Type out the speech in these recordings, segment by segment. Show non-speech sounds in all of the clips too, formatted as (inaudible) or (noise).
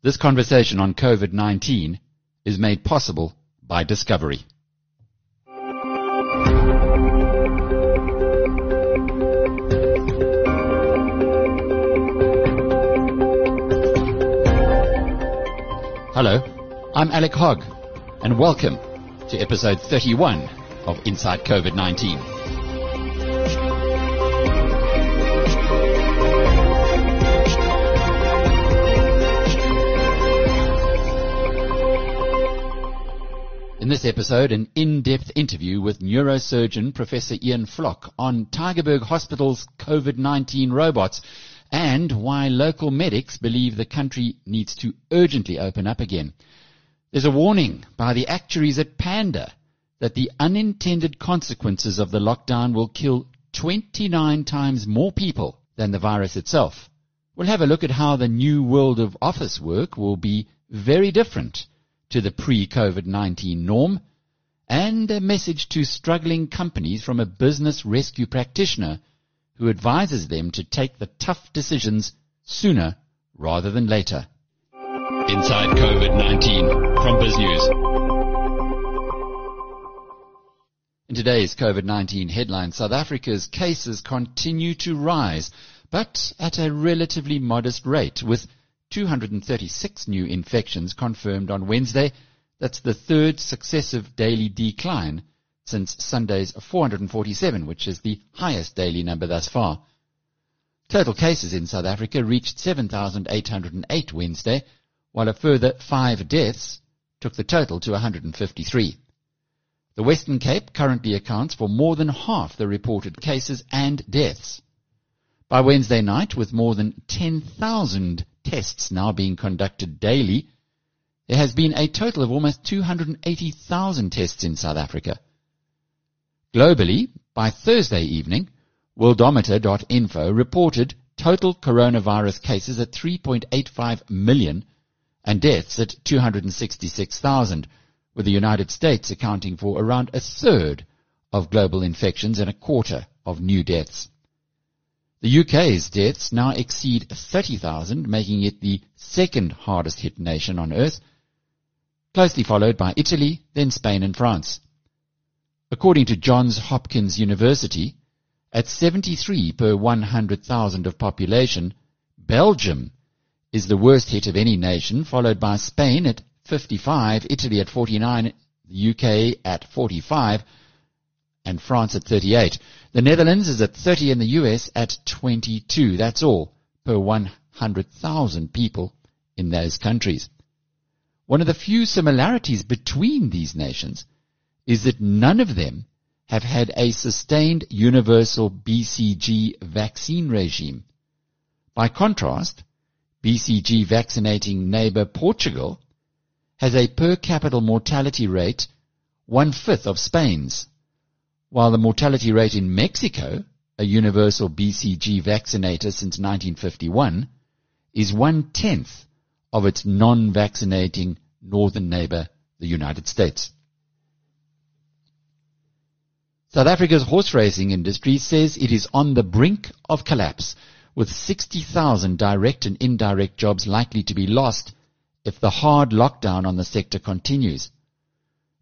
This conversation on COVID-19 is made possible by Discovery. Hello, I'm Alec Hogg, and welcome to episode 31 of Inside COVID-19. In this episode, an in-depth interview with neurosurgeon Professor Ian Vlok on Tygerberg Hospital's COVID-19 robots and why local medics believe the country needs to urgently open up again. There's a warning by the actuaries at Panda that the unintended consequences of the lockdown will kill 29 times more people than the virus itself. We'll have a look at how the new world of office work will be very different to the pre-COVID-19 norm and a message to struggling companies from a business rescue practitioner who advises them to take the tough decisions sooner rather than later. Inside COVID-19 from BizNews. In today's COVID-19 headline, South Africa's cases continue to rise, but at a relatively modest rate, with 236 new infections confirmed on Wednesday. That's the third successive daily decline since Sunday's 447, which is the highest daily number thus far. Total cases in South Africa reached 7,808 Wednesday, while a further five deaths took the total to 153. The Western Cape currently accounts for more than half the reported cases and deaths. By Wednesday night, with more than 10,000 tests now being conducted daily, there has been a total of almost 280,000 tests in South Africa. Globally, by Thursday evening, Worldometer.info reported total coronavirus cases at 3.85 million and deaths at 266,000, with the United States accounting for around a third of global infections and a quarter of new deaths. The UK's deaths now exceed 30,000, making it the second hardest hit nation on earth, closely followed by Italy, then Spain and France. According to Johns Hopkins University, at 73 per 100,000 of population, Belgium is the worst hit of any nation, followed by Spain at 55, Italy at 49, the UK at 45, and France at 38. The Netherlands is at 30 and the US at 22. That's all per 100,000 people in those countries. One of the few similarities between these nations is that none of them have had a sustained universal BCG vaccine regime. By contrast, BCG vaccinating neighbor Portugal has a per capita mortality rate one fifth of Spain's, while the mortality rate in Mexico, a universal BCG vaccinator since 1951, is one tenth of its non-vaccinating northern neighbor, the United States. South Africa's horse racing industry says it is on the brink of collapse, with 60,000 direct and indirect jobs likely to be lost if the hard lockdown on the sector continues.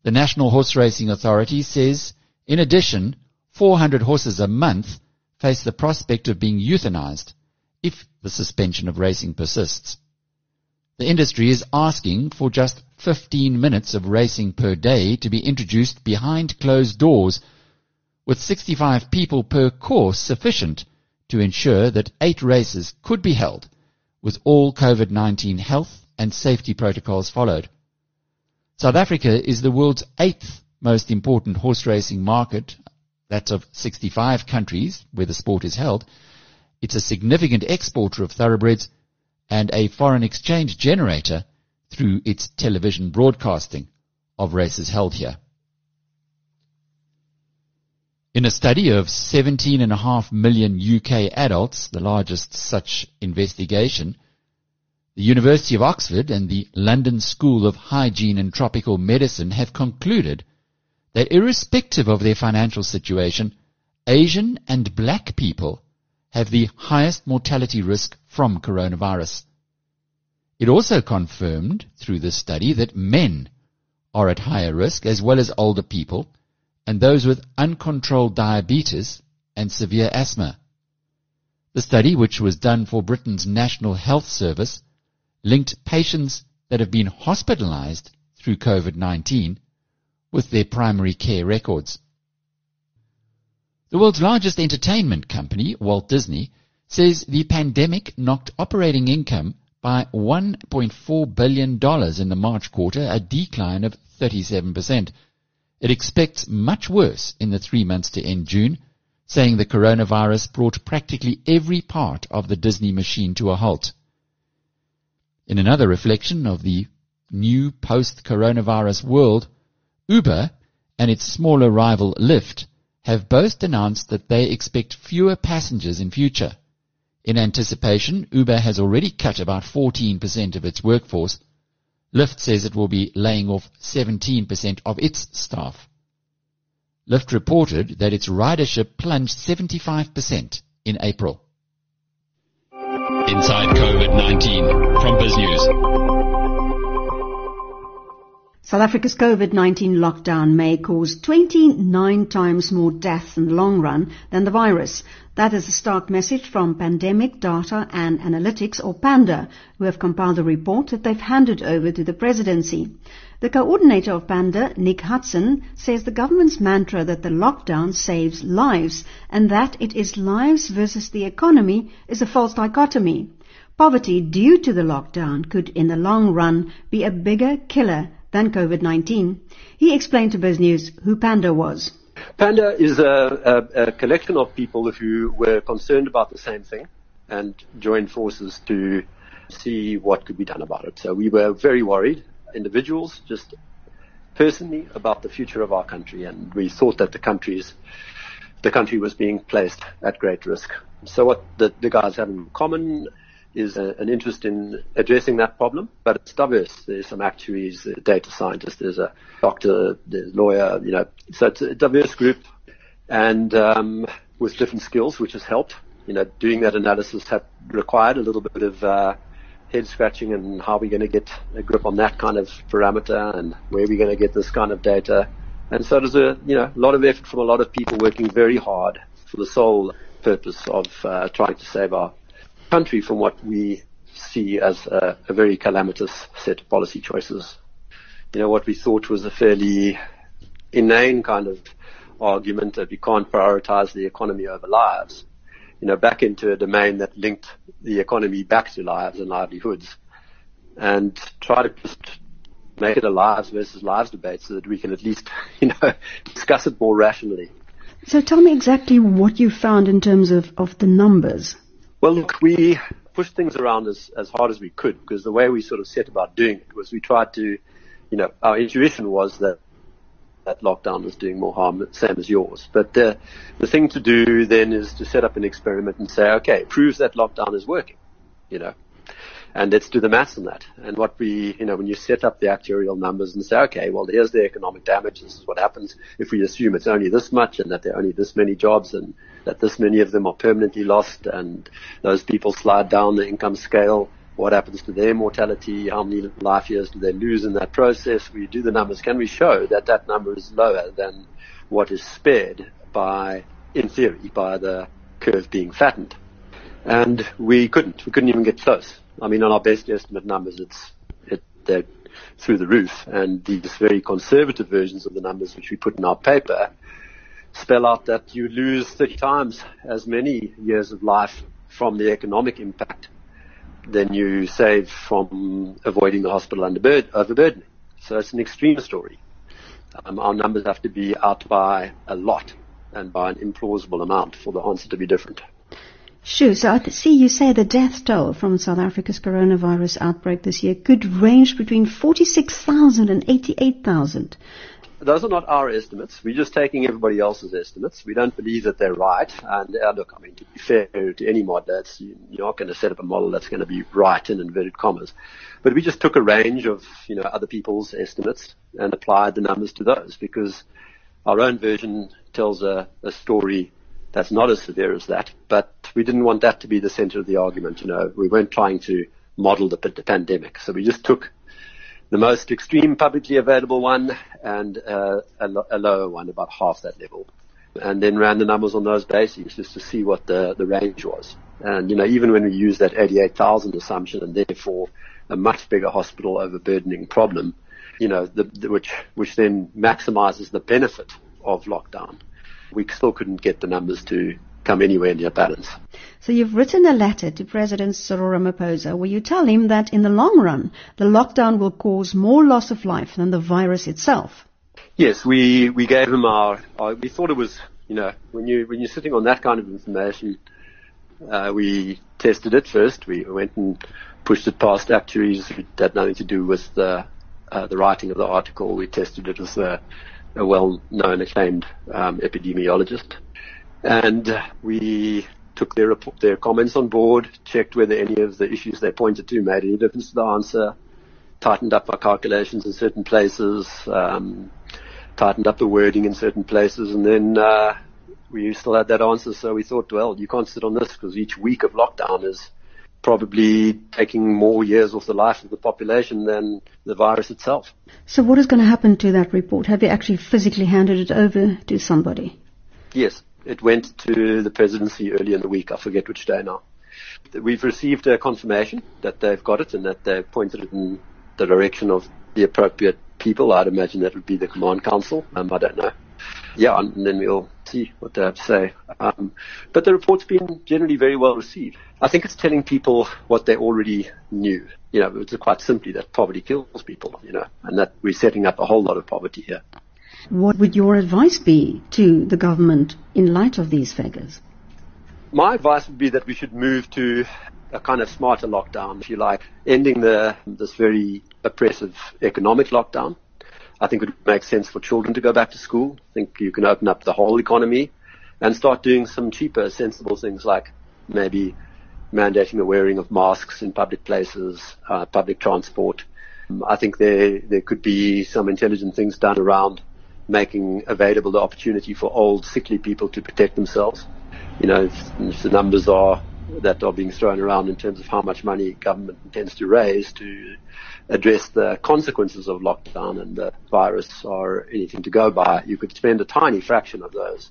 The National Horse Racing Authority says, in addition, 400 horses a month face the prospect of being euthanized if the suspension of racing persists. The industry is asking for just 15 minutes of racing per day to be introduced behind closed doors with 65 people per course sufficient to ensure that eight races could be held with all COVID-19 health and safety protocols followed. South Africa is the world's eighth most important horse racing market, that's of 65 countries where the sport is held. It's a significant exporter of thoroughbreds and a foreign exchange generator through its television broadcasting of races held here. In a study of 17.5 million UK adults, the largest such investigation, the University of Oxford and the London School of Hygiene and Tropical Medicine have concluded that irrespective of their financial situation, Asian and black people have the highest mortality risk from coronavirus. It also confirmed through this study that men are at higher risk as well as older people and those with uncontrolled diabetes and severe asthma. The study, which was done for Britain's National Health Service, linked patients that have been hospitalized through COVID-19 with their primary care records. The world's largest entertainment company, Walt Disney, says the pandemic knocked operating income by $1.4 billion in the March quarter, a decline of 37%. It expects much worse in the three months to end June, saying the coronavirus brought practically every part of the Disney machine to a halt. In another reflection of the new post-coronavirus world, Uber and its smaller rival Lyft have both announced that they expect fewer passengers in future. In anticipation, Uber has already cut about 14% of its workforce. Lyft says it will be laying off 17% of its staff. Lyft reported that its ridership plunged 75% in April. Inside COVID-19 from BizNews. South Africa's COVID-19 lockdown may cause 29 times more deaths in the long run than the virus. That is a stark message from Pandemic Data and Analytics, or PANDA, who have compiled a report that they've handed over to the presidency. The coordinator of PANDA, Nick Hudson, says the government's mantra that the lockdown saves lives and that it is lives versus the economy is a false dichotomy. Poverty due to the lockdown could, in the long run, be a bigger killer than COVID-19. He explained to BizNews who Panda was. Panda is a, a, a, collection of people who were concerned about the same thing and joined forces to see what could be done about it. So we were very worried, individuals, just personally, about the future of our country, and we thought that the country's the country was being placed at great risk. So what the, the guys have in common is a, an interest in addressing that problem, but it's diverse. There's some actuaries, data scientists, there's a doctor, there's a lawyer, you know, so it's a diverse group and um, with different skills, which has helped. You know, doing that analysis have required a little bit of uh, head scratching and how we're going to get a grip on that kind of parameter and where we're going to get this kind of data. And so there's a you know a lot of effort from a lot of people working very hard for the sole purpose of uh, trying to save our country from what we see as a, a very calamitous set of policy choices. You know, what we thought was a fairly inane kind of argument that we can't prioritize the economy over lives, you know, back into a domain that linked the economy back to lives and livelihoods and try to just make it a lives versus lives debate so that we can at least, (laughs) you know, discuss it more rationally. So tell me exactly what you found in terms of, of the numbers. Well, look, we pushed things around as, as hard as we could because the way we sort of set about doing it was we tried to, you know, our intuition was that that lockdown was doing more harm, same as yours. But the, the thing to do then is to set up an experiment and say, okay, it proves that lockdown is working, you know and let's do the maths on that. And what we, you know, when you set up the actuarial numbers and say, okay, well, here's the economic damage. This is what happens if we assume it's only this much and that there are only this many jobs and that this many of them are permanently lost and those people slide down the income scale. What happens to their mortality? How many life years do they lose in that process? We do the numbers. Can we show that that number is lower than what is spared by, in theory, by the curve being flattened? And we couldn't. We couldn't even get close. I mean, on our best estimate numbers, it's it, they're through the roof, and these very conservative versions of the numbers which we put in our paper spell out that you lose 30 times as many years of life from the economic impact than you save from avoiding the hospital overburdening. So it's an extreme story. Um, our numbers have to be out by a lot and by an implausible amount for the answer to be different. Sure. So I see you say the death toll from South Africa's coronavirus outbreak this year could range between 46,000 and 88,000. Those are not our estimates. We're just taking everybody else's estimates. We don't believe that they're right. And uh, look, I mean, to be fair to any model, you're not going to set up a model that's going to be right in inverted commas. But we just took a range of, you know, other people's estimates and applied the numbers to those because our own version tells a, a story that's not as severe as that, but we didn't want that to be the center of the argument. You know, we weren't trying to model the, the pandemic. So we just took the most extreme publicly available one and uh, a, lo- a lower one, about half that level, and then ran the numbers on those bases just to see what the, the range was. And, you know, even when we use that 88,000 assumption and therefore a much bigger hospital overburdening problem, you know, the, the, which, which then maximizes the benefit of lockdown, we still couldn't get the numbers to come anywhere near balance. So you've written a letter to President Cyril Ramaphosa where you tell him that in the long run, the lockdown will cause more loss of life than the virus itself. Yes, we, we gave him our, our, we thought it was, you know, when you, when you're sitting on that kind of information, uh, we tested it first. We went and pushed it past actuaries. It had nothing to do with the, uh, the writing of the article. We tested it as a, a well-known, acclaimed um, epidemiologist, and we took their their comments on board, checked whether any of the issues they pointed to made any difference to the answer, tightened up our calculations in certain places, um, tightened up the wording in certain places, and then uh, we still had that answer. So we thought, well, you can't sit on this because each week of lockdown is probably taking more years off the life of the population than the virus itself. So what is going to happen to that report? Have you actually physically handed it over to somebody? Yes, it went to the presidency early in the week. I forget which day now. We've received a confirmation that they've got it and that they've pointed it in the direction of the appropriate people. I'd imagine that would be the command council. Um, I don't know. Yeah, and then we'll see what they have to say. Um, but the report's been generally very well received. I think it's telling people what they already knew. You know, it's quite simply that poverty kills people, you know, and that we're setting up a whole lot of poverty here. What would your advice be to the government in light of these figures? My advice would be that we should move to a kind of smarter lockdown, if you like, ending the this very oppressive economic lockdown. I think it would make sense for children to go back to school. I think you can open up the whole economy and start doing some cheaper, sensible things like maybe mandating the wearing of masks in public places, uh, public transport. I think there there could be some intelligent things done around making available the opportunity for old, sickly people to protect themselves. You know, if, if the numbers are that are being thrown around in terms of how much money government intends to raise to address the consequences of lockdown and the virus are anything to go by, you could spend a tiny fraction of those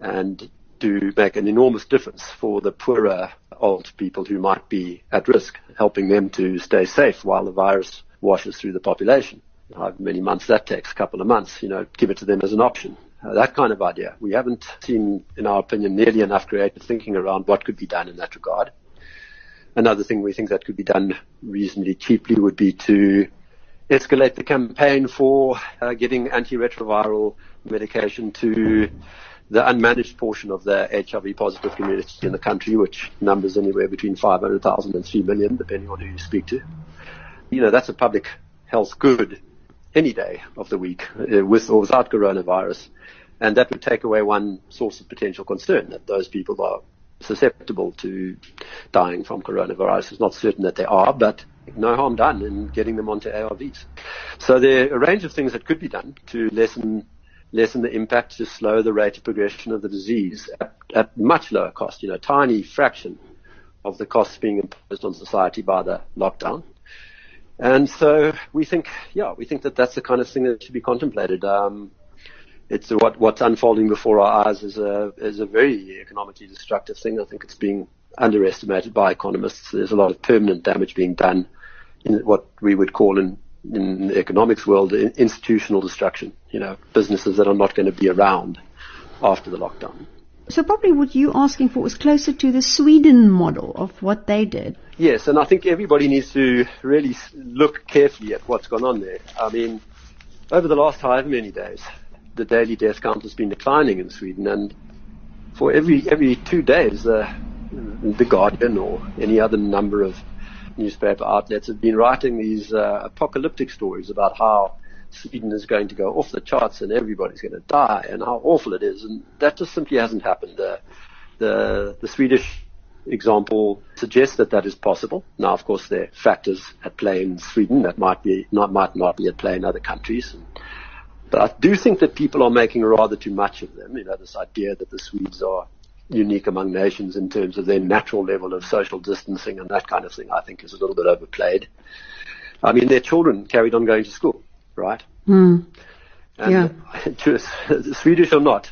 and to make an enormous difference for the poorer old people who might be at risk, helping them to stay safe while the virus washes through the population. However many months that takes, a couple of months, you know, give it to them as an option. Uh, that kind of idea. We haven't seen, in our opinion, nearly enough creative thinking around what could be done in that regard. Another thing we think that could be done reasonably cheaply would be to escalate the campaign for uh, getting antiretroviral medication to the unmanaged portion of the HIV positive community in the country, which numbers anywhere between 500,000 and 3 million, depending on who you speak to. You know, that's a public health good any day of the week, uh, with or without coronavirus. And that would take away one source of potential concern that those people are susceptible to dying from coronavirus. It's not certain that they are, but no harm done in getting them onto ARVs. So there are a range of things that could be done to lessen lessen the impact, to slow the rate of progression of the disease at, at much lower cost. You know, tiny fraction of the costs being imposed on society by the lockdown. And so we think, yeah, we think that that's the kind of thing that should be contemplated. Um, it's what what's unfolding before our eyes is a is a very economically destructive thing. I think it's being underestimated by economists. There's a lot of permanent damage being done in what we would call in in the economics world institutional destruction. You know, businesses that are not going to be around after the lockdown. So probably what you're asking for is closer to the Sweden model of what they did. Yes, and I think everybody needs to really look carefully at what's gone on there. I mean, over the last however many days, the daily death count has been declining in Sweden, and for every every two days, uh, the Guardian or any other number of newspaper outlets have been writing these uh, apocalyptic stories about how Sweden is going to go off the charts and everybody's going to die and how awful it is, and that just simply hasn't happened. The the, the Swedish example suggests that that is possible. Now, of course, there are factors at play in Sweden that might be not might not be at play in other countries. And, but I do think that people are making rather too much of them. You know, this idea that the Swedes are unique among nations in terms of their natural level of social distancing and that kind of thing, I think is a little bit overplayed. I mean, their children carried on going to school, right? Mm. And Yeah. (laughs) to, (laughs) Swedish or not,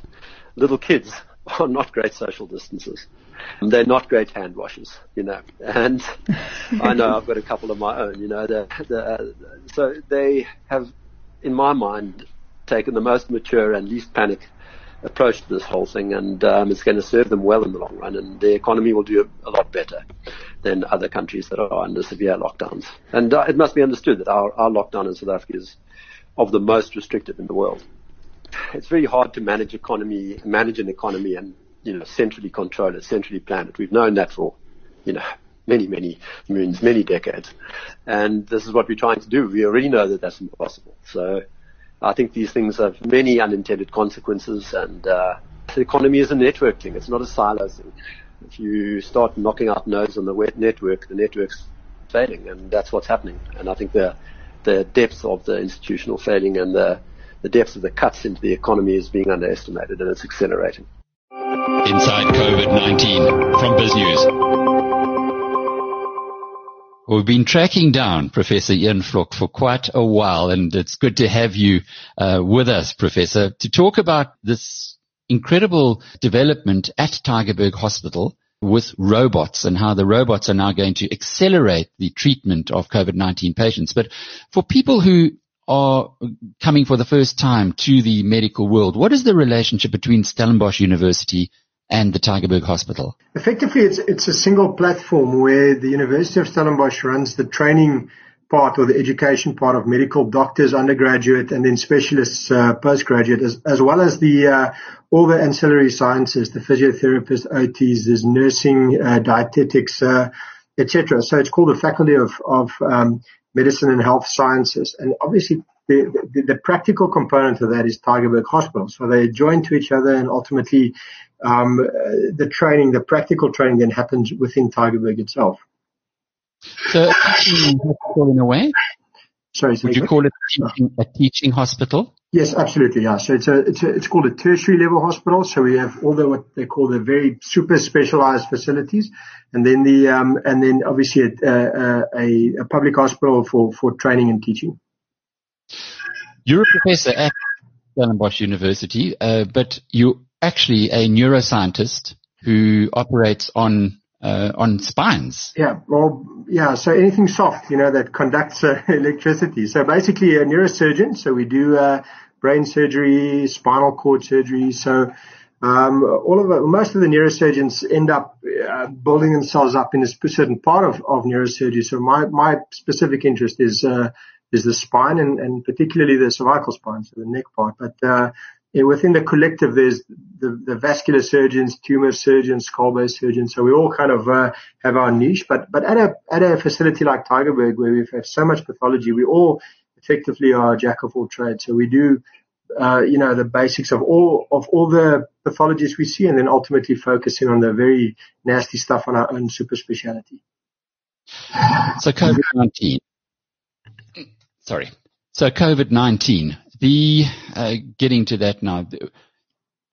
little kids (laughs) are not great social distancers. They're not great hand washers, you know. And I know I've got a couple of my own, you know. The, the, so they have, in my mind, taken the most mature and least panic approach to this whole thing, and um, it's going to serve them well in the long run, and the economy will do a, a lot better than other countries that are under severe lockdowns. And uh, it must be understood that our, our lockdown in South Africa is of the most restrictive in the world. It's very hard to manage economy, manage an economy, and you know centrally control it, centrally plan it. We've known that for you know many, many moons, many decades, and this is what we're trying to do. We already know that that's impossible. So I think these things have many unintended consequences, and uh, the economy is a network thing. It's not a silo thing. If you start knocking out nodes on the network, the network's failing, and that's what's happening. And I think the the depth of the institutional failing and the the depth of the cuts into the economy is being underestimated, and it's accelerating. Inside COVID-19 from BizNews. We've been tracking down Professor Ian Vlok for quite a while, and it's good to have you uh, with us, Professor, to talk about this incredible development at Tygerberg Hospital with robots and how the robots are now going to accelerate the treatment of COVID-19 patients. But for people who are coming for the first time to the medical world, what is the relationship between Stellenbosch University and the Tygerberg Hospital? Effectively, it's it's a single platform where the University of Stellenbosch runs the training part or the education part of medical doctors, undergraduate, and then specialists, uh, postgraduate, as, as well as the uh, all the ancillary sciences, the physiotherapists, OTs, there's nursing, uh, dietetics, uh, etc. So it's called the Faculty of of um, Medicine and Health Sciences, and obviously. The, the, the practical component of that is Tygerberg Hospital. So they join to each other and ultimately um, the training, the practical training then happens within Tygerberg itself. So teaching hospital in a way? Sorry, Would you call it teaching, a teaching hospital? Yes, absolutely. Yeah. So it's a, it's a, it's called a tertiary level hospital. So we have all the, what they call the very super specialized facilities. And then the, um, and then obviously a, a, a public hospital for, for training and teaching. You're a professor at Stellenbosch University, uh, but you're actually a neuroscientist who operates on uh, on spines. Yeah, well, yeah. So anything soft, you know, that conducts uh, (laughs) electricity. So basically, a neurosurgeon. So we do uh, brain surgery, spinal cord surgery. So um, all of it, most of the neurosurgeons end up uh, building themselves up in a certain part of, of neurosurgery. So my my specific interest is uh, is the spine and, and particularly the cervical spine, so the neck part. But uh, within the collective, there's the, the vascular surgeons, tumor surgeons, skull-base surgeons. So we all kind of uh, have our niche. But but at a at a facility like Tygerberg, where we have so much pathology, we all effectively are jack of all trades. So we do. Uh, you know the basics of all of all the pathologies we see, and then ultimately focusing on the very nasty stuff on our own super speciality. So COVID nineteen. Sorry. So COVID nineteen the uh, getting to that now, the,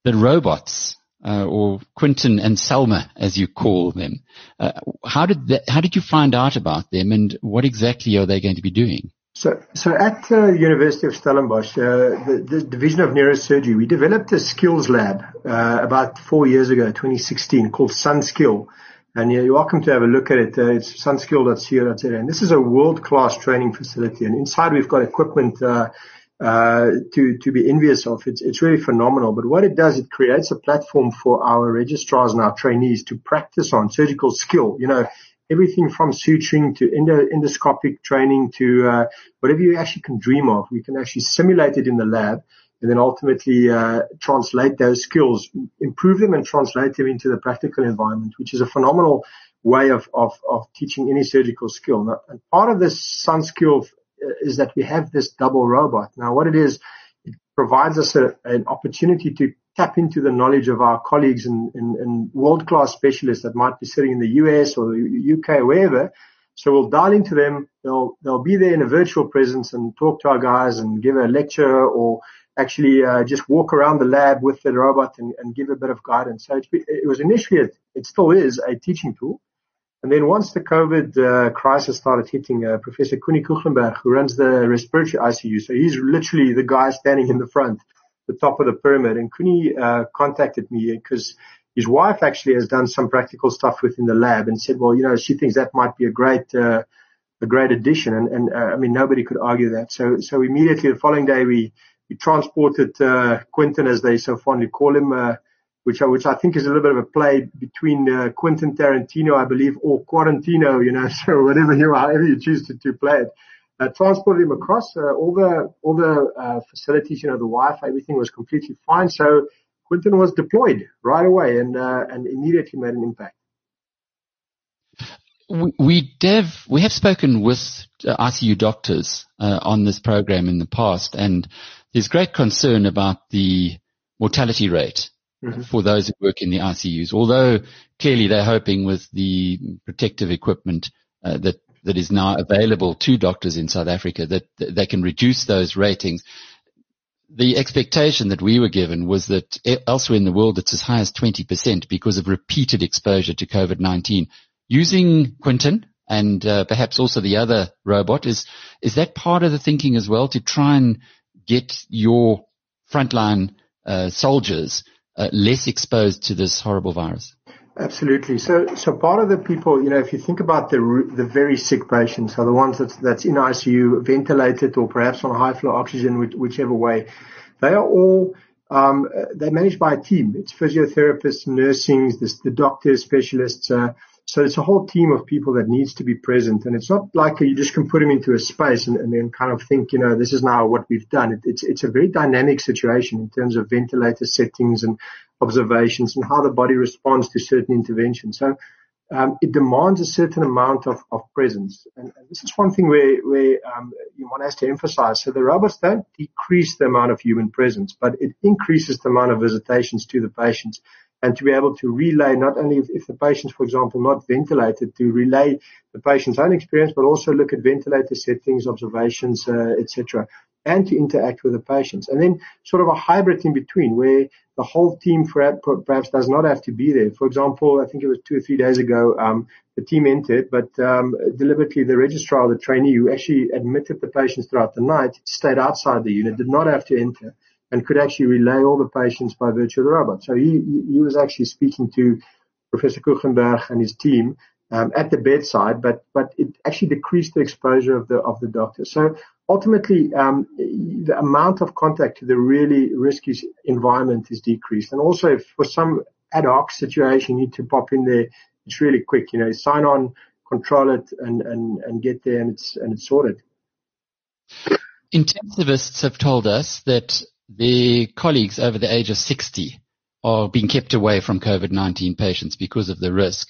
the robots uh, or Quinton and Selma, as you call them. Uh, how did that, how did you find out about them, and what exactly are they going to be doing? So, so at the uh, University of Stellenbosch, uh, the, the, Division of Neurosurgery, we developed a skills lab uh, about four years ago, 2016, called SunSkill. And yeah, you're welcome to have a look at it. Uh, it's sunskill.co.za. And this is a world-class training facility. And inside we've got equipment uh, uh, to to be envious of. It's it's really phenomenal. But what it does, it creates a platform for our registrars and our trainees to practice on surgical skill. You know, everything from suturing to endo, endoscopic training to uh, whatever you actually can dream of. We can actually simulate it in the lab and then ultimately uh, translate those skills, improve them, and translate them into the practical environment, which is a phenomenal way of of, of teaching any surgical skill. Now, and part of this sun skill is that we have this double robot. Now, what it is, it provides us a, an opportunity to tap into the knowledge of our colleagues and, and, and world-class specialists that might be sitting in the US or the UK or wherever. So we'll dial into them. They'll, they'll be there in a virtual presence and talk to our guys and give a lecture or actually uh, just walk around the lab with the robot and, and give a bit of guidance. So it was initially, a, it still is a teaching tool. And then once the COVID uh, crisis started hitting, uh, Professor Coenie Koegelenberg, who runs the respiratory ICU, so he's literally the guy standing in the front, the top of the pyramid. And Coenie uh, contacted me because his wife actually has done some practical stuff within the lab and said, well, you know, she thinks that might be a great, uh, a great addition. And, and uh, I mean, nobody could argue that. So, so immediately the following day we, we transported, uh, Quentin, as they so fondly call him, uh, which I, which I think is a little bit of a play between, uh, Quentin Tarantino, I believe, or Quarantino, you know, (laughs) so whatever you, however you choose to, to play it. Uh, transported him across, uh, all the, all the, uh, facilities, you know, the Wi-Fi, everything was completely fine. So, Quentin was deployed right away and uh, and immediately made an impact. We Dev, we have spoken with ICU doctors on this program in the past, and there's great concern about the mortality rate mm-hmm. for those who work in the ICUs. Although clearly they're hoping with the protective equipment uh, that that is now available to doctors in South Africa that, that they can reduce those ratings the expectation that we were given was that elsewhere in the world it's as high as 20% because of repeated exposure to COVID-19. Using Quinton and uh, perhaps also the other robot, is, is that part of the thinking as well to try and get your frontline uh, soldiers uh, less exposed to this horrible virus? Absolutely. So, so part of the people, you know, if you think about the the very sick patients, are the ones that's that's in ICU, ventilated, or perhaps on high flow oxygen, whichever way, they are all um, they're managed by a team. It's physiotherapists, nursing, the, the doctors, specialists. Uh, so it's a whole team of people that needs to be present. And it's not like you just can put them into a space and, and then kind of think, you know, this is now what we've done. It, it's, it's a very dynamic situation in terms of ventilator settings and observations and how the body responds to certain interventions. So um, it demands a certain amount of, of presence. And, and, this is one thing where, where um, one has to emphasize. So the robots don't decrease the amount of human presence, but it increases the amount of visitations to the patients. And to be able to relay not only if, if the patient's, for example, not ventilated, to relay the patient's own experience, but also look at ventilator settings, observations, uh, etc and to interact with the patients. And then sort of a hybrid in between where the whole team perhaps does not have to be there. For example, I think it was two or three days ago, um, the team entered, but um, deliberately the registrar, the trainee who actually admitted the patients throughout the night, stayed outside the unit, did not have to enter, and could actually relay all the patients by virtue of the robot. So he, he was actually speaking to Professor Koegelenberg and his team um, at the bedside, but but it actually decreased the exposure of the of the doctor. So ultimately, um, the amount of contact to the really risky environment is decreased. And also, for some ad hoc situation you need to pop in there, it's really quick. You know, sign on, control it, and and and get there, and it's and it's sorted. Intensivists have told us that their colleagues over the age of 60 are being kept away from COVID-19 patients because of the risk.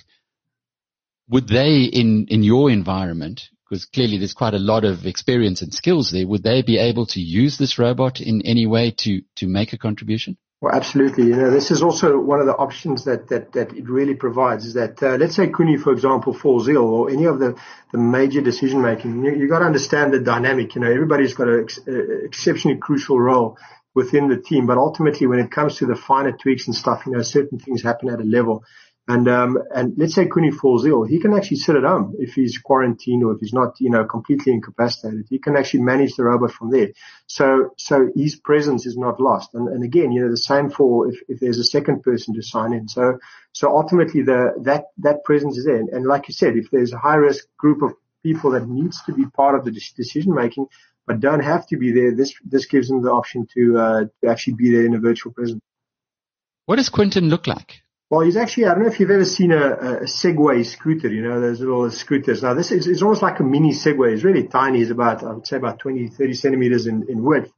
Would they, in, in your environment, because clearly there's quite a lot of experience and skills there. Would they be able to use this robot in any way to, to make a contribution? Well, absolutely. You know, this is also one of the options that, that, that it really provides is that, uh, let's say Coenie, for example, falls ill or any of the, the major decision making, you, you got to understand the dynamic. You know, everybody's got an ex- uh, exceptionally crucial role within the team, but ultimately when it comes to the finer tweaks and stuff, you know, certain things happen at a level and um, and let's say Coenie falls ill, he can actually sit at home if he's quarantined or if he's not, you know, completely incapacitated. He can actually manage the robot from there. So so his presence is not lost. And, and again, you know, the same for if, if there's a second person to sign in. So so ultimately the that that presence is there. And, and like you said, if there's a high risk group of people that needs to be part of the decision making but don't have to be there, this this gives them the option to uh, to actually be there in a virtual presence. What does Quentin look like? Well, he's actually, I don't know if you've ever seen a, a Segway scooter, you know, those little scooters. Now, this is it's almost like a mini Segway. It's really tiny. It's about, I would say about 20, 30 centimeters in, in width.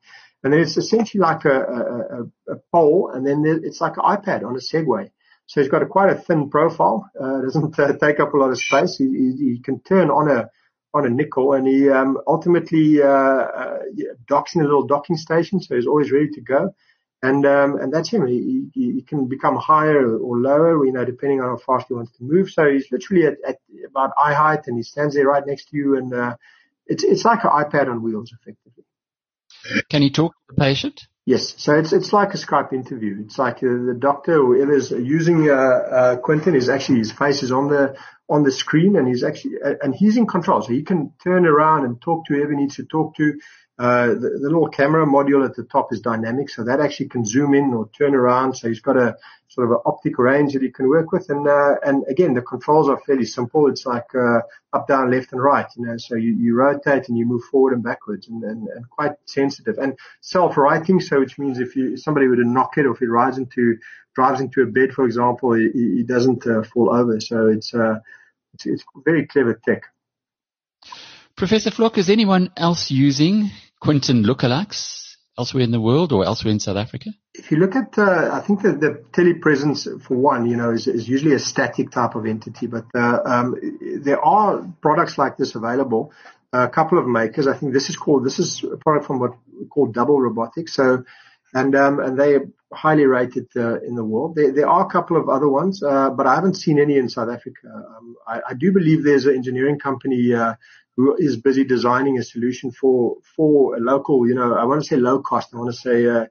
And then it's essentially like a, a, a pole, and then it's like an iPad on a Segway. So he's got a quite a thin profile. Uh, doesn't uh, take up a lot of space. He, he, he, can turn on a on a nickel, and he um, ultimately uh, uh, docks in a little docking station, so he's always ready to go. And, um, and that's him. He, he, he, can become higher or lower, you know, depending on how fast he wants to move. So he's literally at, at about eye height and he stands there right next to you. And, uh, it's, it's like an iPad on wheels, effectively. Can he talk to the patient? Yes, so it's it's like a Skype interview. It's like uh, the doctor, whoever's using uh, uh, Quinton, is actually his face is on the on the screen, and he's actually and he's in control, so he can turn around and talk to whoever he needs to talk to. Uh, the, the, little camera module at the top is dynamic, so that actually can zoom in or turn around. So he's got a sort of an optic range that he can work with. And, uh, and again, the controls are fairly simple. It's like, uh, up, down, left and right, you know, so you, you rotate and you move forward and backwards and, and, and quite sensitive and self-righting. So which means if you, if somebody were to knock it or if he rides into, drives into a bed, for example, he, he doesn't uh, fall over. So it's, uh, it's, it's very clever tech. Professor Vlok, is anyone else using Quinton lookalikes elsewhere in the world or elsewhere in South Africa? If you look at, uh, I think that the telepresence, for one, you know, is, is usually a static type of entity, but uh, um, there are products like this available. A couple of makers. I think this is called. This is a product from what we call Double Robotics. So, and um, and they are highly rated uh, in the world. There, there are a couple of other ones, uh, but I haven't seen any in South Africa. Um, I, I, do believe there's an engineering company uh, who is busy designing a solution for for a local, you know, I want to say low cost. I want to say uh,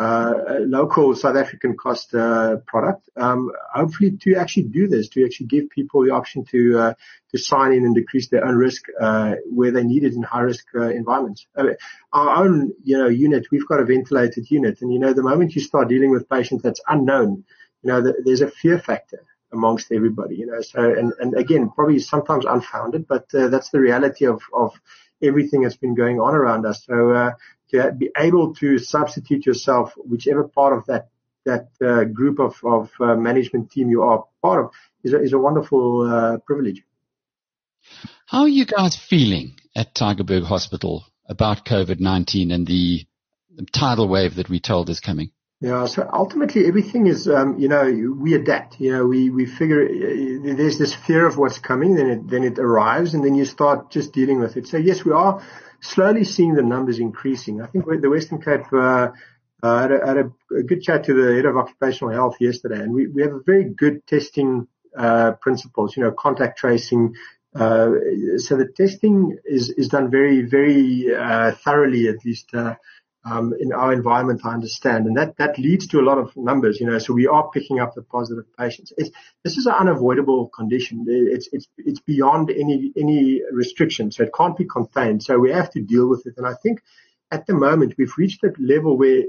local South African cost uh, product. Um, hopefully, to actually do this, to actually give people the option to uh, to sign in and decrease their own risk uh, where they need it in high risk uh, environments. our own, you know, unit, we've got a ventilated unit, and you know, the moment you start dealing with patients that's unknown, you know, the, there's a fear factor amongst everybody, you know. So, and, and again, probably sometimes unfounded, but uh, that's the reality of, of everything that's been going on around us. To be able to substitute yourself, whichever part of that, that uh, group of, of uh, management team you are part of is a, is a wonderful uh, privilege. How are you guys feeling at Tygerberg Hospital about COVID-19 and the tidal wave that we told is coming? Yeah. So ultimately, everything is, um, you know, we adapt. You know, we we figure uh, there's this fear of what's coming, then it then it arrives, and then you start just dealing with it. So yes, we are slowly seeing the numbers increasing. I think the Western Cape. Uh, uh, had, a, had a, good chat to the head of occupational health yesterday, and we, we have a very good testing uh, principles. You know, contact tracing. Uh, so the testing is is done very very uh, thoroughly, at least uh, um, in our environment, I understand, and that that leads to a lot of numbers. You know, so we are picking up the positive patients. It's, this is an unavoidable condition. It's it's it's beyond any any restriction, so it can't be contained. So we have to deal with it. And I think at the moment we've reached that level where,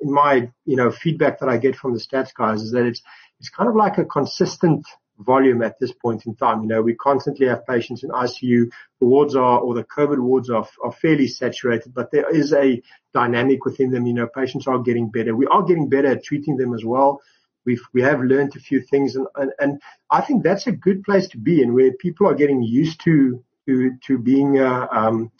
in my you know feedback that I get from the stats guys, is that it's it's kind of like a consistent volume at this point in time. You know, we constantly have patients in ICU. The wards are, or the COVID wards are, are fairly saturated, but there is a dynamic within them. You know, patients are getting better. We are getting better at treating them as well. We've, we have learned a few things and, and, and I think that's a good place to be in where people are getting used to, to, to being, uh, um,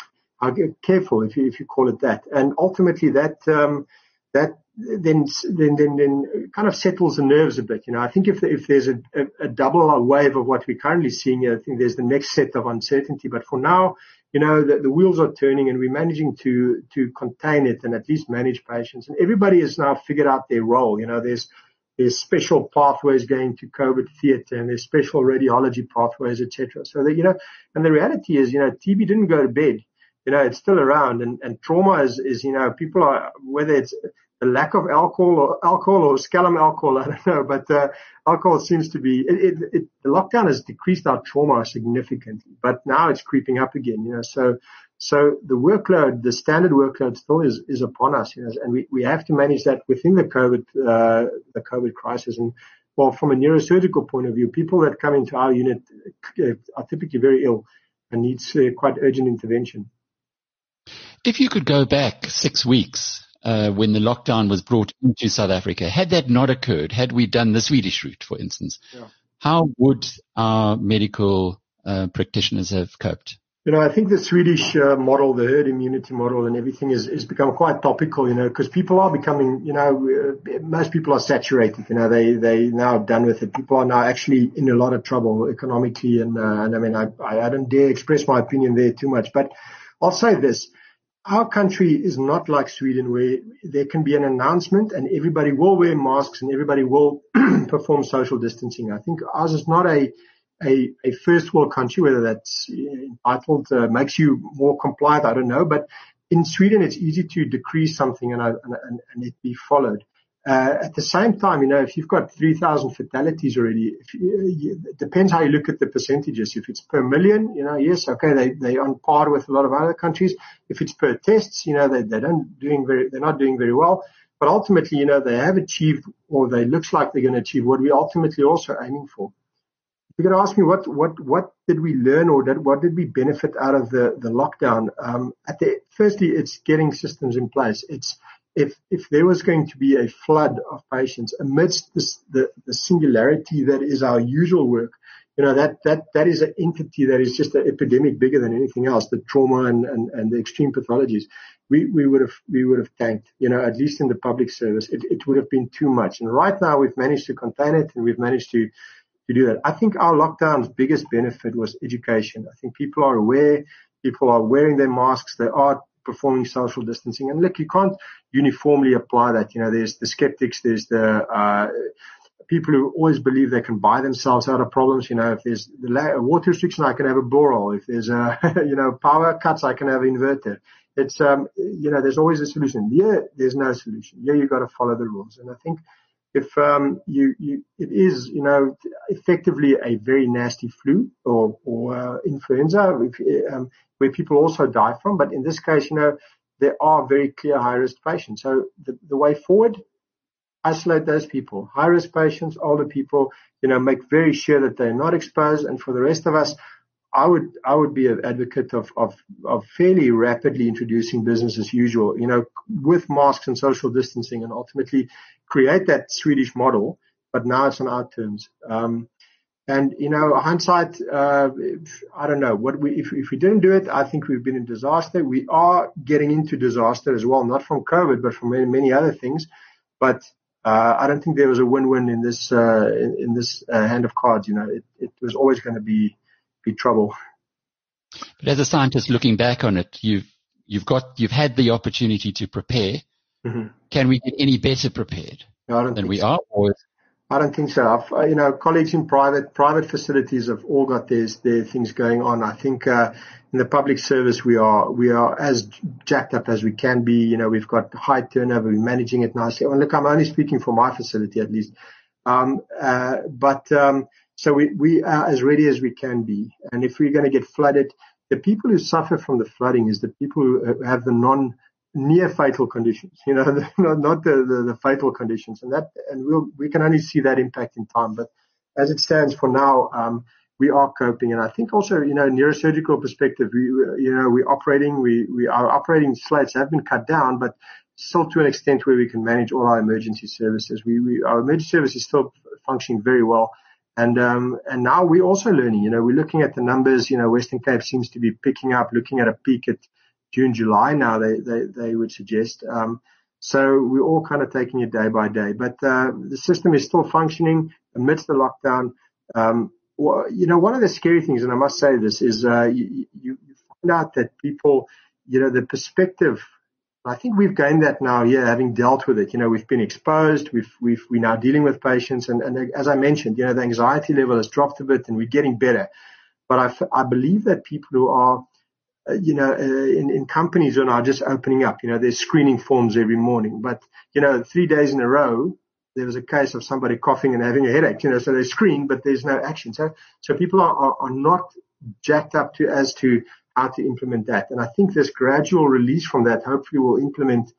careful if you, if you call it that. And ultimately that, um, that then, then, then, then kind of settles the nerves a bit. You know, I think if, if there's a, a, a double wave of what we're currently seeing, I think there's the next set of uncertainty. But for now, you know, the, the wheels are turning and we're managing to, to contain it and at least manage patients. And everybody has now figured out their role. You know, there's, there's special pathways going to COVID theatre and there's special radiology pathways, etc. So that, you know, and the reality is, you know, TB didn't go to bed. You know, it's still around and, and trauma is, is, you know, people are, whether it's, the lack of alcohol or alcohol or scalum alcohol, (laughs) I don't know, but uh, alcohol seems to be, it, it, it, the lockdown has decreased our trauma significantly, but now it's creeping up again, you know, so, so the workload, the standard workload still is, is upon us, you know, and we, we have to manage that within the COVID, uh, the COVID crisis. And well, from a neurosurgical point of view, people that come into our unit uh, are typically very ill and needs uh, quite urgent intervention. If you could go back six weeks uh, when the lockdown was brought into South Africa. Had that not occurred, had we done the Swedish route, for instance, yeah. how would our medical uh, practitioners have coped? You know, I think the Swedish uh, model, the herd immunity model and everything is, is become quite topical, you know, because people are becoming, you know, uh, most people are saturated, you know, they, they now done with it. People are now actually in a lot of trouble economically. And, uh, and I mean, I, I don't dare express my opinion there too much, but I'll say this our country is not like Sweden where there can be an announcement and everybody will wear masks and everybody will (clears throat) perform social distancing. I think ours is not a, a, a first world country, whether that's entitled, uh, makes you more compliant. I don't know, but in Sweden, it's easy to decrease something and, and, and, and it be followed. Uh, at the same time, you know, if you've got 3,000 fatalities already, if you, it depends how you look at the percentages. If it's per million, you know, yes, okay, they, they're on par with a lot of other countries. If it's per tests, you know, they, they don't doing very, they're not doing very well. But ultimately, you know, they have achieved or they looks like they're going to achieve what we ultimately also aiming for. You're going to ask me what, what, what did we learn or did, what did we benefit out of the, the lockdown? Um, at the, firstly, it's getting systems in place. It's, if, if there was going to be a flood of patients amidst this, the, the singularity that is our usual work, you know, that, that, that is an entity that is just an epidemic bigger than anything else, the trauma and, and, and the extreme pathologies. We, we would have, we would have tanked, you know, at least in the public service. It, it would have been too much. And right now we've managed to contain it and we've managed to, to do that. I think our lockdown's biggest benefit was education. I think people are aware, people are wearing their masks, they are performing social distancing. And look, you can't uniformly apply that. You know, there's the skeptics, there's the, uh, people who always believe they can buy themselves out of problems. You know, if there's the water restriction, I can have a borehole. If there's a, (laughs) you know, power cuts, I can have an inverter. It's, um, you know, there's always a solution. Here, there's no solution. Here, you've got to follow the rules. And I think if, um, you, you, it is, you know, effectively a very nasty flu or, or, uh, influenza, if, um, where people also die from. But in this case, you know, there are very clear high risk patients. So the, the way forward, isolate those people, high risk patients, older people, you know, make very sure that they're not exposed. And for the rest of us, I would, I would be an advocate of, of, of fairly rapidly introducing business as usual, you know, with masks and social distancing and ultimately create that Swedish model, but now it's on our terms. Um, and you know, hindsight, uh, I don't know what we, if, if we didn't do it, I think we've been in disaster. We are getting into disaster as well, not from COVID, but from many, many other things. But uh, I don't think there was a win-win in this uh, in, in, this uh, hand of cards. You know, it, it was always going to be be trouble. But as a scientist looking back on it, you've you've got you've had the opportunity to prepare. Mm-hmm. Can we get any better prepared no, than we so. are? Or I don't think so. I've, uh, you know, colleagues in private private facilities have all got their their things going on. I think uh, in the public service we are we are as jacked up as we can be. You know, we've got high turnover. We're managing it nicely. And look, I'm only speaking for my facility at least. Um, uh, but um, so we we are as ready as we can be. And if we're going to get flooded, the people who suffer from the flooding is the people who have the non near fatal conditions, you know, (laughs) the, not the, the, the, fatal conditions. And that, and we'll, we can only see that impact in time. But as it stands for now, um, we are coping. And I think also, you know, neurosurgical perspective, we, you know, we're operating, we, we, our operating slates have been cut down, but still to an extent where we can manage all our emergency services. We, we our emergency service is still functioning very well. And, um, and now we're also learning, you know, we're looking at the numbers, you know, Western Cape seems to be picking up, looking at a peak at, June, July now, they, they, they would suggest. Um, so we're all kind of taking it day by day, but, uh, the system is still functioning amidst the lockdown. Um, well, you know, one of the scary things, and I must say this is, uh, you, you find out that people, you know, the perspective, I think we've gained that now, yeah, having dealt with it. You know, we've been exposed, we've, we've, we're now dealing with patients and, and as I mentioned, you know, the anxiety level has dropped a bit and we're getting better. But I, I believe that people who are, uh, you know, uh, in, in companies are now just opening up. You know, there's screening forms every morning, but you know, three days in a row, there was a case of somebody coughing and having a headache. You know, so they screen, but there's no action. So, so people are, are, are not jacked up to as to how to implement that. And I think this gradual release from that hopefully will implement,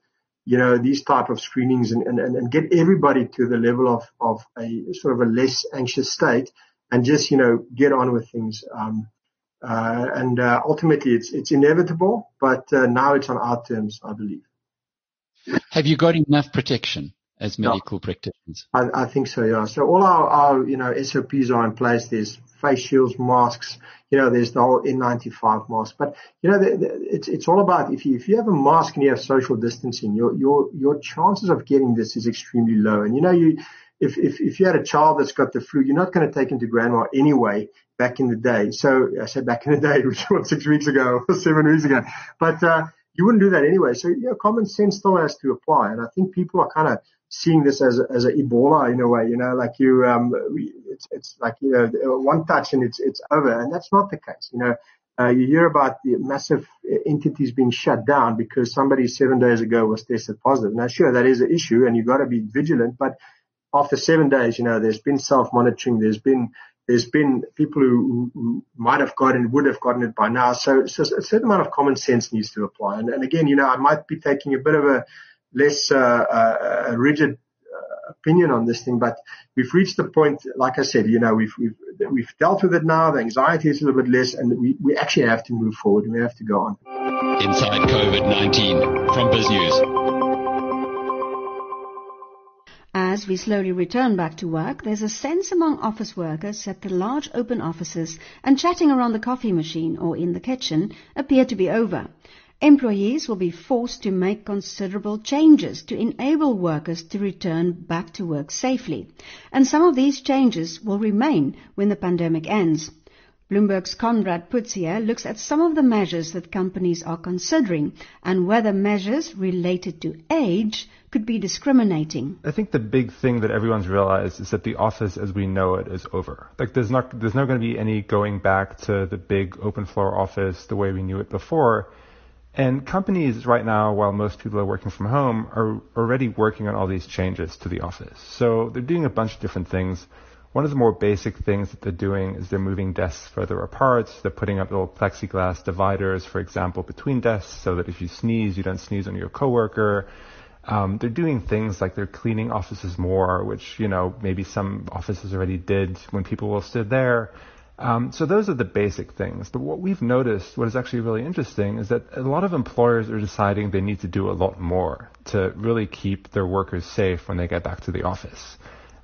you know, these type of screenings and, and, and get everybody to the level of, of a sort of a less anxious state and just, you know, get on with things. Um, uh, and uh, ultimately, it's it's inevitable, but uh, now it's on our terms, I believe. Have you got enough protection as medical yeah. practitioners? I, I, think so. Yeah. So all our, our you know SOPs are in place. There's face shields, masks. You know, there's the whole N95 mask. But you know, the, the, it's it's all about if you if you have a mask and you have social distancing, your your your chances of getting this is extremely low. And you know, you if, if, if you had a child that's got the flu, you're not going to take him to grandma anyway back in the day. So I said back in the day, (laughs) which was six weeks ago (laughs) or seven weeks ago, but, uh, you wouldn't do that anyway. So, you know, common sense still has to apply. And I think people are kind of seeing this as as a Ebola in a way, you know, like you, um, it's, it's like, you know, one touch and it's, it's over. And that's not the case. You know, Uh, you hear about the massive entities being shut down because somebody seven days ago was tested positive. Now, sure, that is an issue and you've got to be vigilant, but after seven days, you know, there's been self-monitoring, there's been, there's been people who, who might have gotten, would have gotten it by now. So, so a certain amount of common sense needs to apply. And, and again, you know, I might be taking a bit of a less, uh, uh, rigid opinion on this thing, but we've reached the point, like I said, you know, we've, we've, we've dealt with it now. The anxiety is a little bit less and we, we actually have to move forward we have to go on. Inside COVID-19 from BizNews. As we slowly return back to work, there's a sense among office workers that the large open offices and chatting around the coffee machine or in the kitchen appear to be over employees will be forced to make considerable changes to enable workers to return back to work safely. And some of these changes will remain when the pandemic ends. Bloomberg's Konrad Putzier looks at some of the measures that companies are considering and whether measures related to age could be discriminating. I think the big thing that everyone's realized is that the office as we know it is over. Like there's not there's not going to be any going back to the big open floor office the way we knew it before and companies right now, while most people are working from home, are already working on all these changes to the office. So they're doing a bunch of different things. One of the more basic things that they're doing is they're moving desks further apart. They're putting up little plexiglass dividers, for example, between desks so that if you sneeze, you don't sneeze on your coworker. Um, they're doing things like they're cleaning offices more, which, you know, maybe some offices already did when people were still there. Um, so those are the basic things. But what we've noticed, what is actually really interesting, is that a lot of employers are deciding they need to do a lot more to really keep their workers safe when they get back to the office.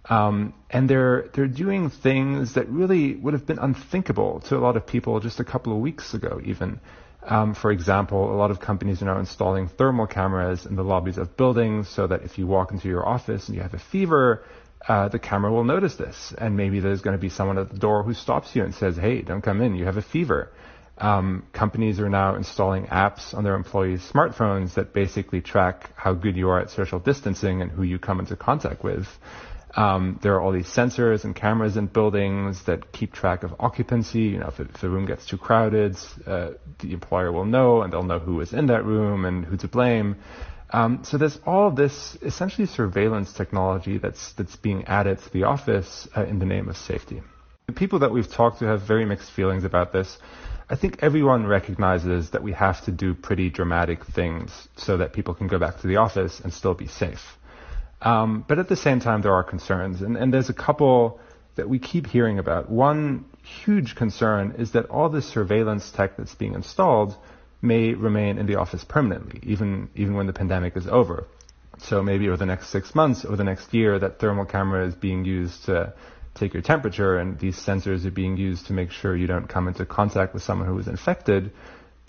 Um, and they're they're doing things that really would have been unthinkable to a lot of people just a couple of weeks ago, even. Um, for example, a lot of companies are now installing thermal cameras in the lobbies of buildings so that if you walk into your office and you have a fever, uh, the camera will notice this, and maybe there's going to be someone at the door who stops you and says, "Hey, don't come in. You have a fever." Um, companies are now installing apps on their employees' smartphones that basically track how good you are at social distancing and who you come into contact with. Um, there are all these sensors and cameras in buildings that keep track of occupancy. You know, if, it, if the room gets too crowded, uh, the employer will know, and they'll know who was in that room and who to blame. Um, so there's all this essentially surveillance technology that's that's being added to the office uh, in the name of safety. The people that we've talked to have very mixed feelings about this. I think everyone recognizes that we have to do pretty dramatic things so that people can go back to the office and still be safe. Um, but at the same time, there are concerns, and, and there's a couple that we keep hearing about. One huge concern is that all this surveillance tech that's being installed may remain in the office permanently, even, even when the pandemic is over. So maybe over the next six months or the next year, that thermal camera is being used to take your temperature and these sensors are being used to make sure you don't come into contact with someone who is infected.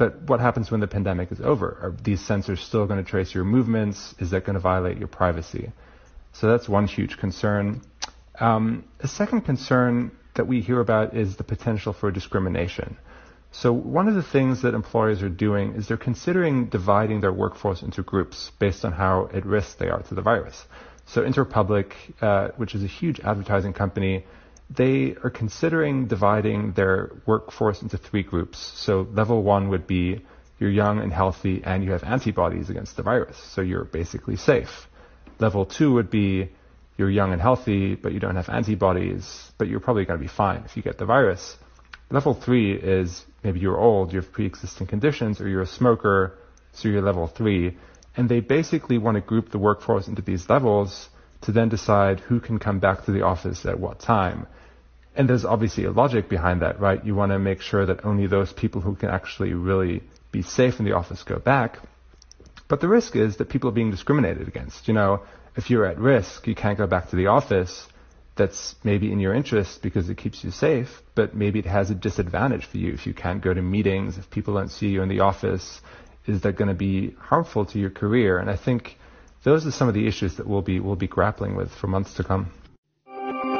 But what happens when the pandemic is over? Are these sensors still going to trace your movements? Is that going to violate your privacy? So that's one huge concern. Um, a second concern that we hear about is the potential for discrimination. So one of the things that employers are doing is they're considering dividing their workforce into groups based on how at risk they are to the virus. So Interpublic, uh, which is a huge advertising company, they are considering dividing their workforce into three groups. So level one would be you're young and healthy and you have antibodies against the virus, so you're basically safe. Level two would be you're young and healthy, but you don't have antibodies, but you're probably going to be fine if you get the virus. Level three is maybe you're old, you have pre-existing conditions, or you're a smoker, so you're level three. And they basically want to group the workforce into these levels to then decide who can come back to the office at what time. And there's obviously a logic behind that, right? You want to make sure that only those people who can actually really be safe in the office go back. But the risk is that people are being discriminated against. You know, if you're at risk, you can't go back to the office that's maybe in your interest because it keeps you safe, but maybe it has a disadvantage for you if you can't go to meetings, if people don't see you in the office. Is that going to be harmful to your career? And I think those are some of the issues that we'll be we'll be grappling with for months to come.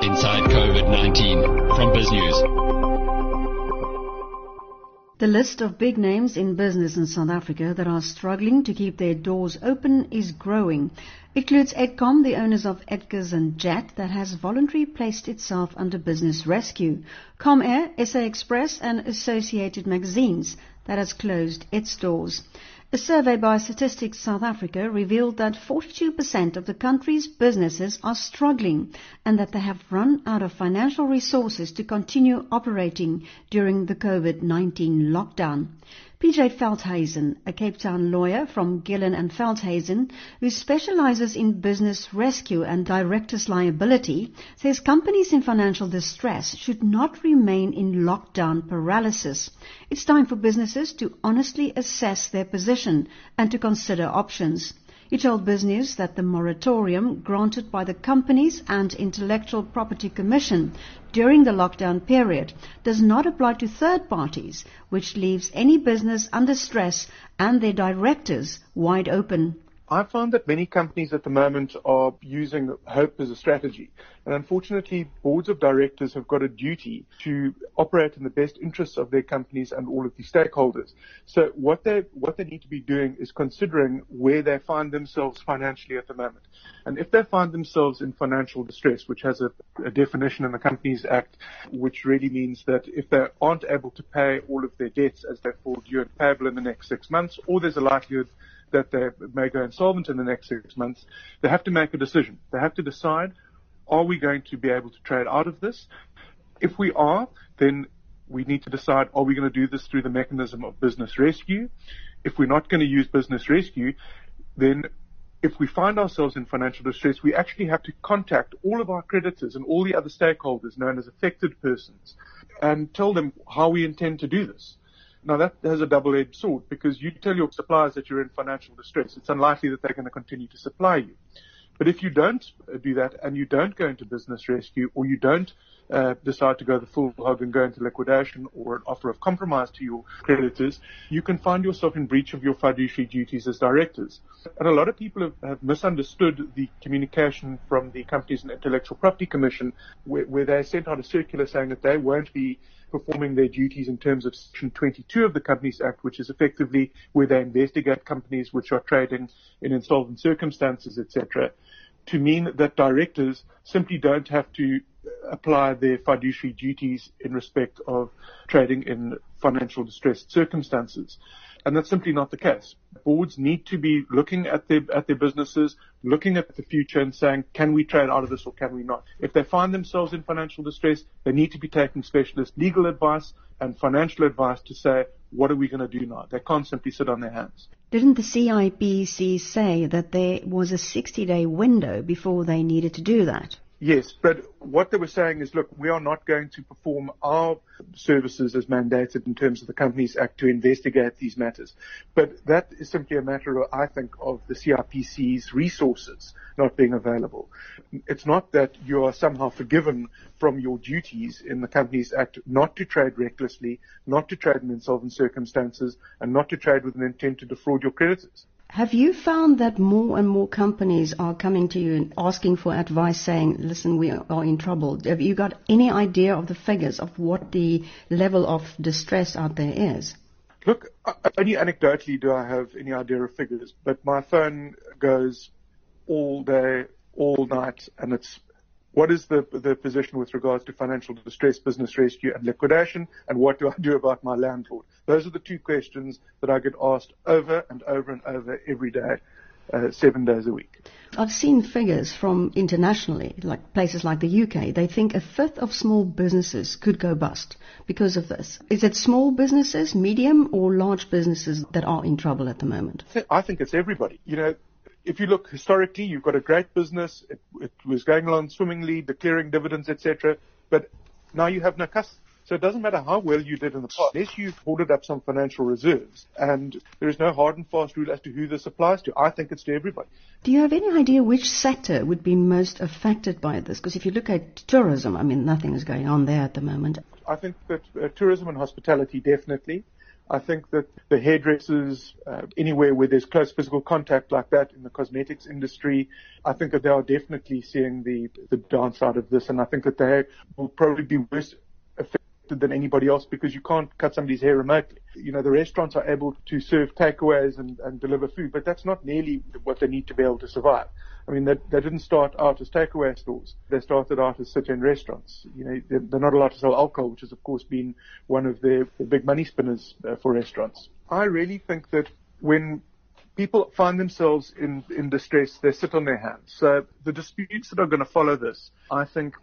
Inside COVID-19 from BizNews. The list of big names in business in South Africa that are struggling to keep their doors open is growing. It includes Edcon, the owners of Edgars and Jet, that has voluntarily placed itself under business rescue. Comair, SA Express, and Associated Magazines that has closed its doors. A survey by Statistics South Africa revealed that 42% of the country's businesses are struggling and that they have run out of financial resources to continue operating during the COVID-19 lockdown. PJ Veldhuizen, a Cape Town lawyer from Gillan and Veldhuizen, who specializes in business rescue and director's liability, says companies in financial distress should not remain in lockdown paralysis. It's time for businesses to honestly assess their position and to consider options. He told BizNews that the moratorium granted by the Companies and Intellectual Property Commission during the lockdown period does not apply to third parties, which leaves any business under stress and their directors wide open. I found that many companies at the moment are using hope as a strategy. And unfortunately, boards of directors have got a duty to operate in the best interests of their companies and all of the stakeholders. So what they, what they need to be doing is considering where they find themselves financially at the moment. And if they find themselves in financial distress, which has a, a definition in the Companies Act, which really means that if they aren't able to pay all of their debts as they fall due and payable in the next six months, or there's a likelihood that they may go insolvent in the next six months, they have to make a decision. They have to decide, are we going to be able to trade out of this? If we are, then we need to decide, are we going to do this through the mechanism of business rescue? If we're not going to use business rescue, then if we find ourselves in financial distress, we actually have to contact all of our creditors and all the other stakeholders known as affected persons and tell them how we intend to do this. Now that has a double-edged sword because you tell your suppliers that you're in financial distress. It's unlikely that they're going to continue to supply you. But if you don't uh, do that and you don't go into business rescue or you don't uh, decide to go the full hog and go into liquidation or an offer of compromise to your creditors, you can find yourself in breach of your fiduciary duties as directors. And a lot of people have, have misunderstood the communication from the Companies and Intellectual Property Commission where, where they sent out a circular saying that they won't be performing their duties in terms of Section 22 of the Companies Act, which is effectively where they investigate companies which are trading in insolvent circumstances, etc., to mean that directors simply don't have to apply their fiduciary duties in respect of trading in financial distressed circumstances. And that's simply not the case. Boards need to be looking at their, at their businesses, looking at the future and saying, can we trade out of this or can we not? If they find themselves in financial distress, they need to be taking specialist legal advice and financial advice to say, what are we going to do now? They can't simply sit on their hands. Didn't the CIPC say that there was a 60 day window before they needed to do that? Yes, but what they were saying is, look, we are not going to perform our services as mandated in terms of the Companies Act to investigate these matters. But that is simply a matter, I think, of the CIPC's resources not being available. It's not that you are somehow forgiven from your duties in the Companies Act not to trade recklessly, not to trade in insolvent circumstances, and not to trade with an intent to defraud your creditors. Have you found that more and more companies are coming to you and asking for advice saying, listen, we are in trouble? Have you got any idea of the figures of what the level of distress out there is? Look, only anecdotally do I have any idea of figures, but my phone goes all day, all night, and it's what is the, the position with regards to financial distress, business rescue, and liquidation? And what do I do about my landlord? Those are the two questions that I get asked over and over and over every day, uh, seven days a week. I've seen figures from internationally, like places like the UK. They think a fifth of small businesses could go bust because of this. Is it small businesses, medium, or large businesses that are in trouble at the moment? I think it's everybody. You know, if you look historically, you've got a great business. It, it was going along swimmingly, declaring dividends, etc. But now you have no customers. So it doesn't matter how well you did in the past, unless you've hoarded up some financial reserves, and there is no hard and fast rule as to who this applies to. I think it's to everybody. Do you have any idea which sector would be most affected by this? Because if you look at tourism, I mean, nothing is going on there at the moment. I think that uh, tourism and hospitality definitely. I think that the hairdressers, uh, anywhere where there's close physical contact like that in the cosmetics industry, I think that they are definitely seeing the, the downside of this. And I think that they will probably be worse affected than anybody else because you can't cut somebody's hair remotely. You know, the restaurants are able to serve takeaways and, and deliver food, but that's not nearly what they need to be able to survive. I mean, they, they didn't start out as takeaway stores. They started out as sit-in restaurants. You know, they're, they're not allowed to sell alcohol, which has of course been one of the, the big money spinners uh, for restaurants. I really think that when people find themselves in, in distress, they sit on their hands. So the disputes that are going to follow this, I think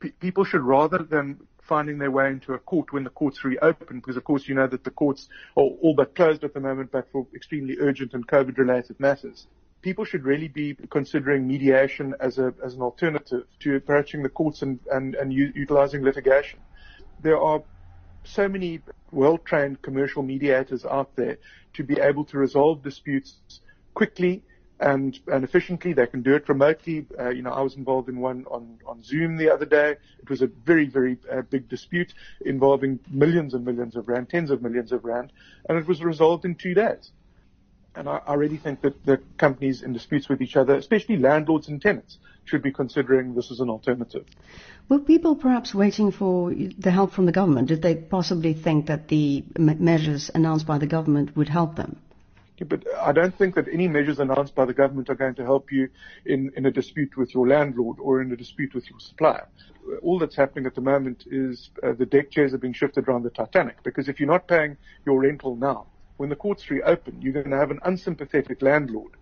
pe- people should rather than finding their way into a court when the courts reopen, because of course you know that the courts are all but closed at the moment, but for extremely urgent and COVID related matters. People should really be considering mediation as a as an alternative to approaching the courts and and, and u- utilizing litigation. There are so many well-trained commercial mediators out there to be able to resolve disputes quickly and, and efficiently. They can do it remotely. Uh, you know, I was involved in one on, on Zoom the other day. It was a very, very uh, big dispute involving millions and millions of rand, tens of millions of rand, and it was resolved in two days. And I, I really think that the companies in disputes with each other, especially landlords and tenants, should be considering this as an alternative. Were people perhaps waiting for the help from the government? Did they possibly think that the measures announced by the government would help them? But I don't think that any measures announced by the government are going to help you in, in a dispute with your landlord or in a dispute with your supplier. All that's happening at the moment is uh, the deck chairs are being shifted around the Titanic because if you're not paying your rental now, when the courts reopen, you're going to have an unsympathetic landlord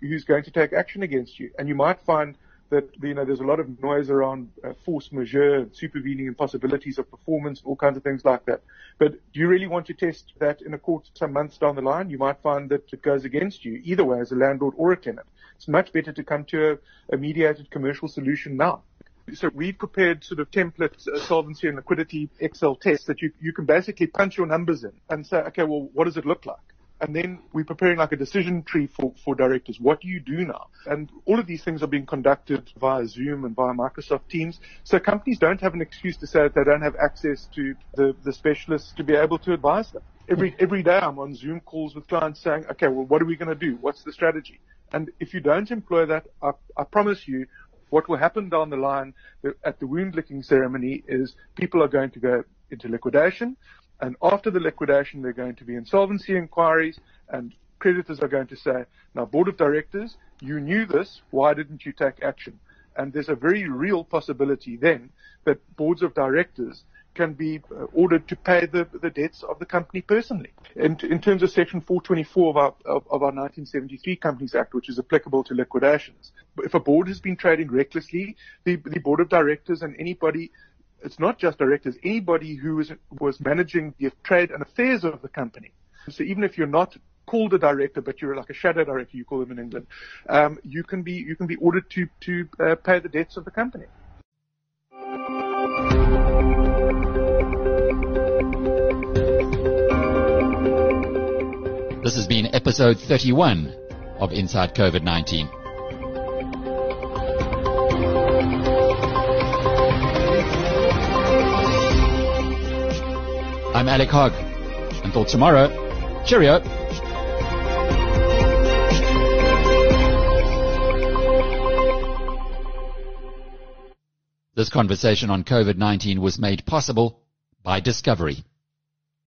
who's going to take action against you. And you might find that you know there's a lot of noise around uh, force majeure, and supervening impossibilities of performance, all kinds of things like that. But do you really want to test that in a court some months down the line? You might find that it goes against you either way as a landlord or a tenant. It's much better to come to a, a mediated commercial solution now. So we've prepared sort of template uh, solvency and liquidity Excel tests that you, you can basically punch your numbers in and say, okay, well, what does it look like? And then we're preparing like a decision tree for, for directors. What do you do now? And all of these things are being conducted via Zoom and via Microsoft Teams. So companies don't have an excuse to say that they don't have access to the, the specialists to be able to advise them. Every, every day I'm on Zoom calls with clients saying, okay, well, what are we going to do? What's the strategy? And if you don't employ that, I, I promise you, what will happen down the line at the wound licking ceremony is people are going to go into liquidation. And after the liquidation, there are going to be insolvency inquiries and creditors are going to say, now board of directors, you knew this, why didn't you take action? And there's a very real possibility then that boards of directors can be uh, ordered to pay the, the debts of the company personally. In, in terms of Section 424 of our, of, of our 1973 Companies Act, which is applicable to liquidations, if a board has been trading recklessly, the, the board of directors and anybody it's not just directors, anybody who was, was managing the trade and affairs of the company. So even if you're not called a director, but you're like a shadow director, you call them in England, um, you can be you can be ordered to to uh, pay the debts of the company. This has been episode 31 of Inside COVID 19. I'm Alec Hogg. Until tomorrow, cheerio. This conversation on COVID-19 was made possible by Discovery.